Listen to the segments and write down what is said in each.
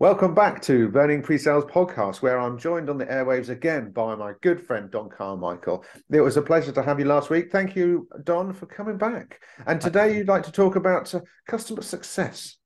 Welcome back to Burning Pre-Sales Podcast, where I'm joined on the airwaves again by my good friend Don Carmichael. It was a pleasure to have you last week. Thank you, Don, for coming back. And today you'd like to talk about uh, customer success.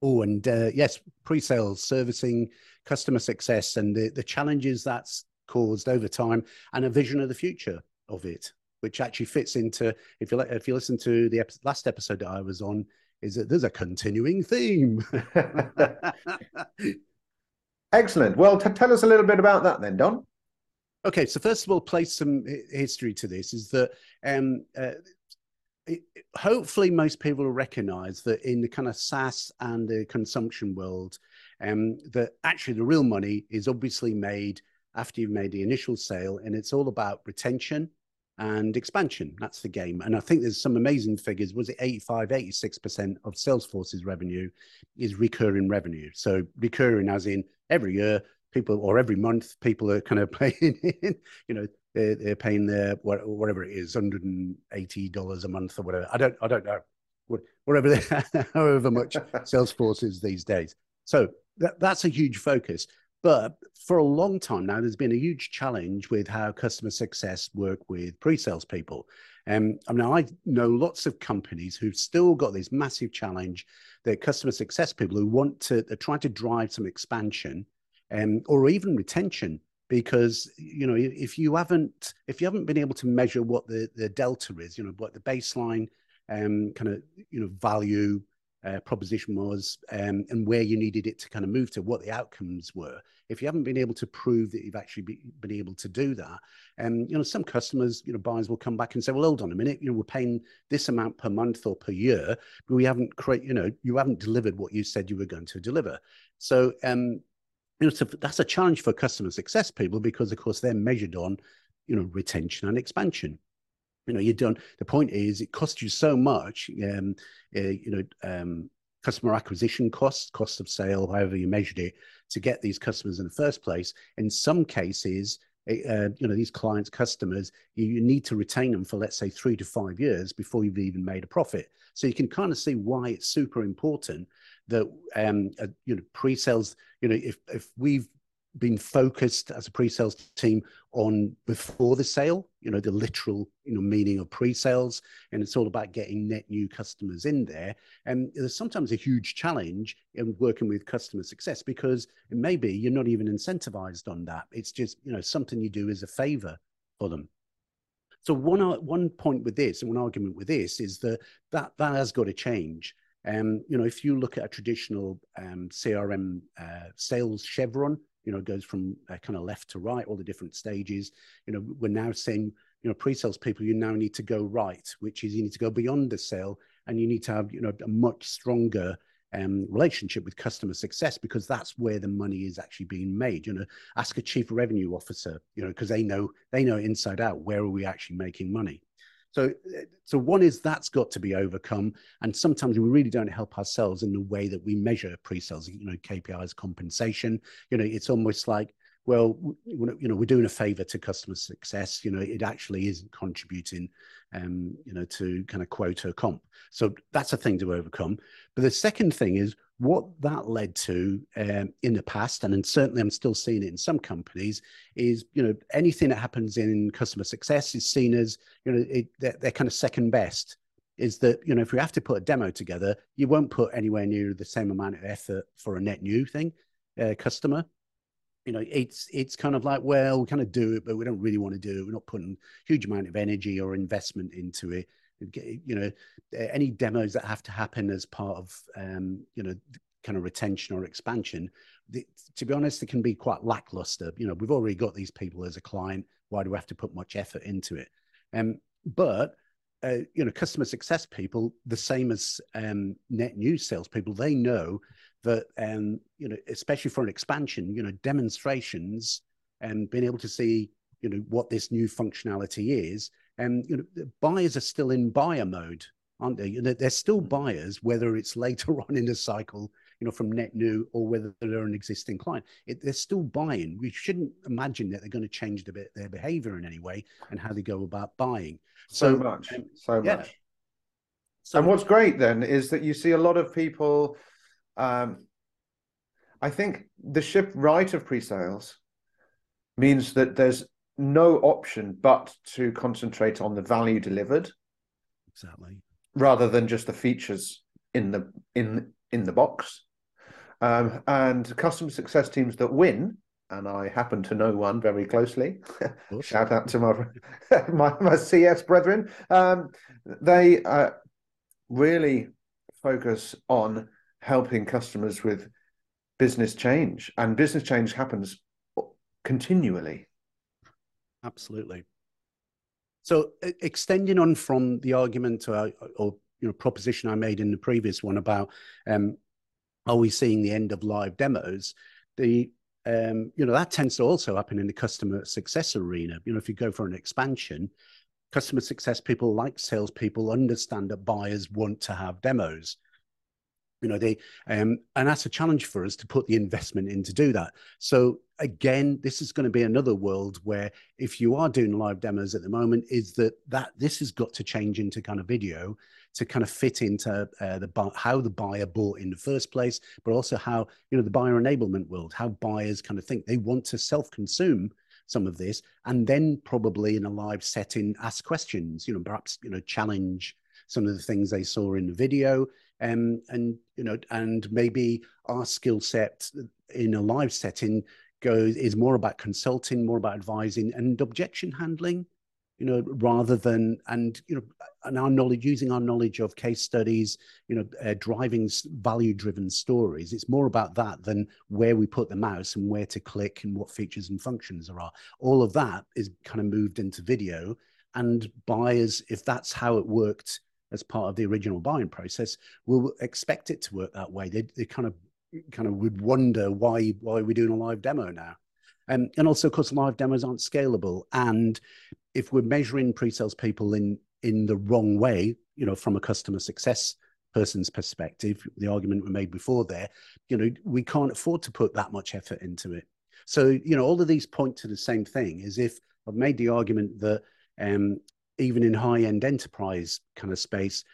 Oh, and uh, yes, pre-sales, servicing, customer success, and the, the challenges that's caused over time, and a vision of the future of it, which actually fits into if you if you listen to the last episode that I was on, is that there's a continuing theme. Excellent. Well, t- tell us a little bit about that then, Don. Okay, so first of all, place some history to this is that um, uh, it, hopefully most people will recognize that in the kind of SaaS and the consumption world, um, that actually the real money is obviously made after you've made the initial sale, and it's all about retention and expansion. That's the game. And I think there's some amazing figures. Was it 85, 86% of Salesforce's revenue is recurring revenue? So recurring as in every year, people or every month, people are kind of paying in, you know, they're, they're paying their whatever it is, $180 a month or whatever. I don't, I don't know. Whatever, they, however much Salesforce is these days. So that, that's a huge focus. But for a long time now, there's been a huge challenge with how customer success work with pre-sales people. Um, I mean, I know lots of companies who've still got this massive challenge that customer success people who want to, they're trying to drive some expansion um, or even retention because you know if you haven't if you haven't been able to measure what the the delta is you know what the baseline um kind of you know value uh, proposition was um, and where you needed it to kind of move to, what the outcomes were. If you haven't been able to prove that you've actually be, been able to do that, and um, you know, some customers, you know, buyers will come back and say, "Well, hold on a minute, you know, we're paying this amount per month or per year, but we haven't create, you know, you haven't delivered what you said you were going to deliver." So, um, you know, so that's a challenge for customer success people because, of course, they're measured on, you know, retention and expansion you know you don't the point is it costs you so much um uh, you know um customer acquisition costs cost of sale however you measured it to get these customers in the first place. In some cases eh, uh, you know these clients customers you, you, need to retain them for let's say three to five years before you've even made a profit. So you can kind of see why it's super important that um uh, you know pre-sales you know if if we've been focused as a pre-sales team on before the sale you know the literal you know meaning of pre-sales. And it's all about getting net new customers in there. And there's sometimes a huge challenge in working with customer success because it may be you're not even incentivized on that. It's just you know something you do as a favor for them. So one one point with this and one argument with this is that that that has got to change. Um, you know, if you look at a traditional um, CRM uh, sales chevron, you know, goes from uh, kind of left to right, all the different stages. You know, we're now saying, you know, pre-sales people, you now need to go right, which is you need to go beyond the sale and you need to have, you know, a much stronger um, relationship with customer success because that's where the money is actually being made. You know, ask a chief revenue officer, you know, because they know they know inside out where are we actually making money. So, so one is that's got to be overcome, and sometimes we really don't help ourselves in the way that we measure pre-sales. You know, KPIs, compensation. You know, it's almost like well, you know, we're doing a favor to customer success. You know, it actually isn't contributing, um, you know, to kind of quota comp. So that's a thing to overcome. But the second thing is what that led to um, in the past, and certainly I'm still seeing it in some companies, is you know anything that happens in customer success is seen as you know it, they're, they're kind of second best. Is that you know if you have to put a demo together, you won't put anywhere near the same amount of effort for a net new thing uh, customer you know, it's it's kind of like, well, we kind of do it, but we don't really want to do it. We're not putting huge amount of energy or investment into it. You know, any demos that have to happen as part of, um, you know, kind of retention or expansion, the, to be honest, it can be quite lackluster. You know, we've already got these people as a client. Why do we have to put much effort into it? Um, but uh, you know, customer success people, the same as um, net new salespeople, they know that um, you know, especially for an expansion, you know, demonstrations and being able to see, you know, what this new functionality is, and you know, buyers are still in buyer mode, aren't they? You know, they're still mm. buyers, whether it's later on in the cycle, you know, from net new or whether they're an existing client. It, they're still buying. We shouldn't imagine that they're going to change the, their behavior in any way and how they go about buying. So, so much, um, so yeah. much. So, and what's great then is that you see a lot of people um, I think the shift right of pre-sales means that there's no option but to concentrate on the value delivered exactly rather than just the features in the in in the box um, and customer success teams that win and I happen to know one very closely. Shout out to my my, my CS brethren. Um, they uh, really focus on helping customers with business change, and business change happens continually. Absolutely. So, extending on from the argument or, or you know proposition I made in the previous one about um, are we seeing the end of live demos? The um, you know that tends to also happen in the customer success arena. You know, if you go for an expansion, customer success people, like salespeople, understand that buyers want to have demos you know they um, and that's a challenge for us to put the investment in to do that so again this is going to be another world where if you are doing live demos at the moment is that that this has got to change into kind of video to kind of fit into uh, the how the buyer bought in the first place but also how you know the buyer enablement world how buyers kind of think. They want to self-consume some of this and then probably in a live setting ask questions you know perhaps you know challenge some of the things they saw in the video um, and you know, and maybe our skill set in a live setting goes is more about consulting, more about advising, and objection handling. You know, rather than and you know, and our knowledge, using our knowledge of case studies, you know, uh, driving value-driven stories. It's more about that than where we put the mouse and where to click and what features and functions there are. All of that is kind of moved into video, and buyers, if that's how it worked as part of the original buying process will expect it to work that way. They, they kind of kind of would wonder why why we're doing a live demo now. Um, and also, of course, live demos aren't scalable. And if we're measuring pre-sales people in in the wrong way, you know, from a customer success person's perspective, the argument we made before there, you know, we can't afford to put that much effort into it. So, you know, all of these point to the same thing. Is if I've made the argument that um, even in high-end enterprise kind of space,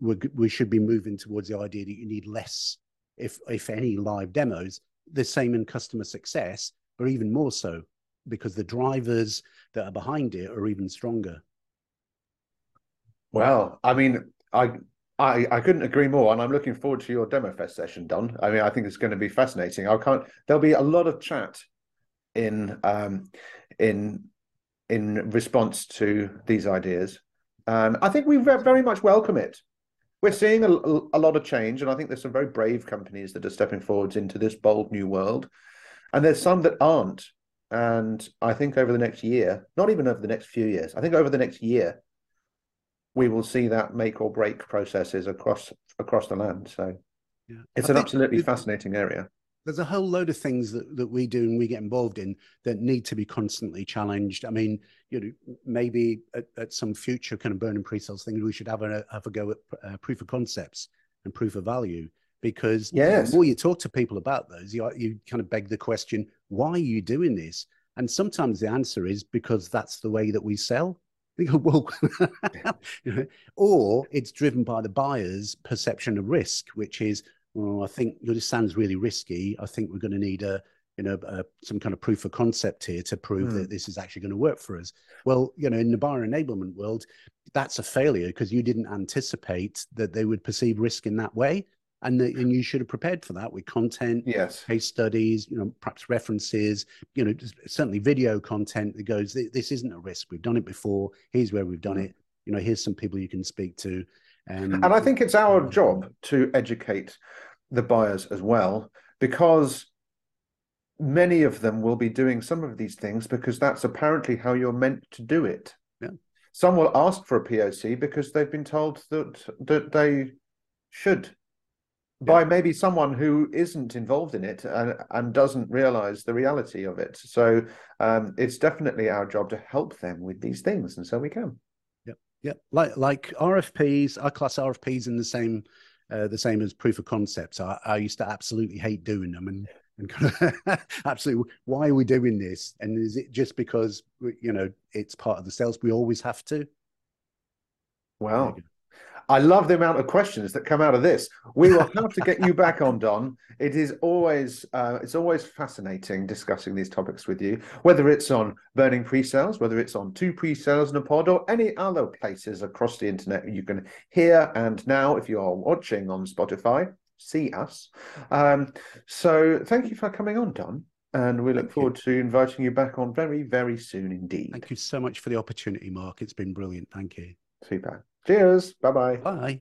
we we should be moving towards the idea that you need less, if if any, live demos. The same in customer success, but even more so because the drivers that are behind it are even stronger. Well, I mean, I I, I couldn't agree more, and I'm looking forward to your demo fest session, Don. I mean, I think it's going to be fascinating. I can't. There'll be a lot of chat in um, in in response to these ideas. And I think we very much welcome it. We're seeing a, a lot of change, and I think there's some very brave companies that are stepping forwards into this bold new world. And there's some that aren't. And I think over the next year, not even over the next few years, I think over the next year, we will see that make or break processes across across the land. So yeah. it's I an absolutely fascinating area there's a whole load of things that, that we do and we get involved in that need to be constantly challenged. I mean, you know, maybe at, at some future kind of burning pre-sales thing, we should have a have a go at uh, proof of concepts and proof of value because yes. the more you talk to people about those, you you kind of beg the question, why are you doing this? And sometimes the answer is because that's the way that we sell. Go, well, you know, or it's driven by the buyer's perception of risk, which is well, I think this sounds really risky. I think we're going to need a, you know, a, some kind of proof of concept here to prove mm. that this is actually going to work for us. Well, you know, in the buyer enablement world, that's a failure because you didn't anticipate that they would perceive risk in that way. And, the, and you should have prepared for that with content, yes, case studies, you know, perhaps references, you know, certainly video content that goes, this isn't a risk. We've done it before. Here's where we've done mm. it. You know, here's some people you can speak to. Um, and I think it's our job to educate the buyers as well, because many of them will be doing some of these things because that's apparently how you're meant to do it. Yeah. Some will ask for a POC because they've been told that that they should by maybe someone who isn't involved in it and, and doesn't realize the reality of it. So um, it's definitely our job to help them with these things, and so we can. Yeah, like like RFPs, I class RFPs in the same uh, the same as proof of concepts. I, I used to absolutely hate doing them, and and kind of absolutely why are we doing this? And is it just because you know it's part of the sales? We always have to. Well, I love the amount of questions that come out of this. We will have to get you back on, Don. It is always uh, it's always fascinating discussing these topics with you, whether it's on burning pre-sales, whether it's on two pre-sales in a pod, or any other places across the internet you can hear. And now, if you are watching on Spotify, see us. Um, so, thank you for coming on, Don. And we look Thank forward to inviting you back on very, very soon indeed. Thank you so much for the opportunity, Mark. It's been brilliant. Thank you. Super. Cheers. Bye bye. Bye.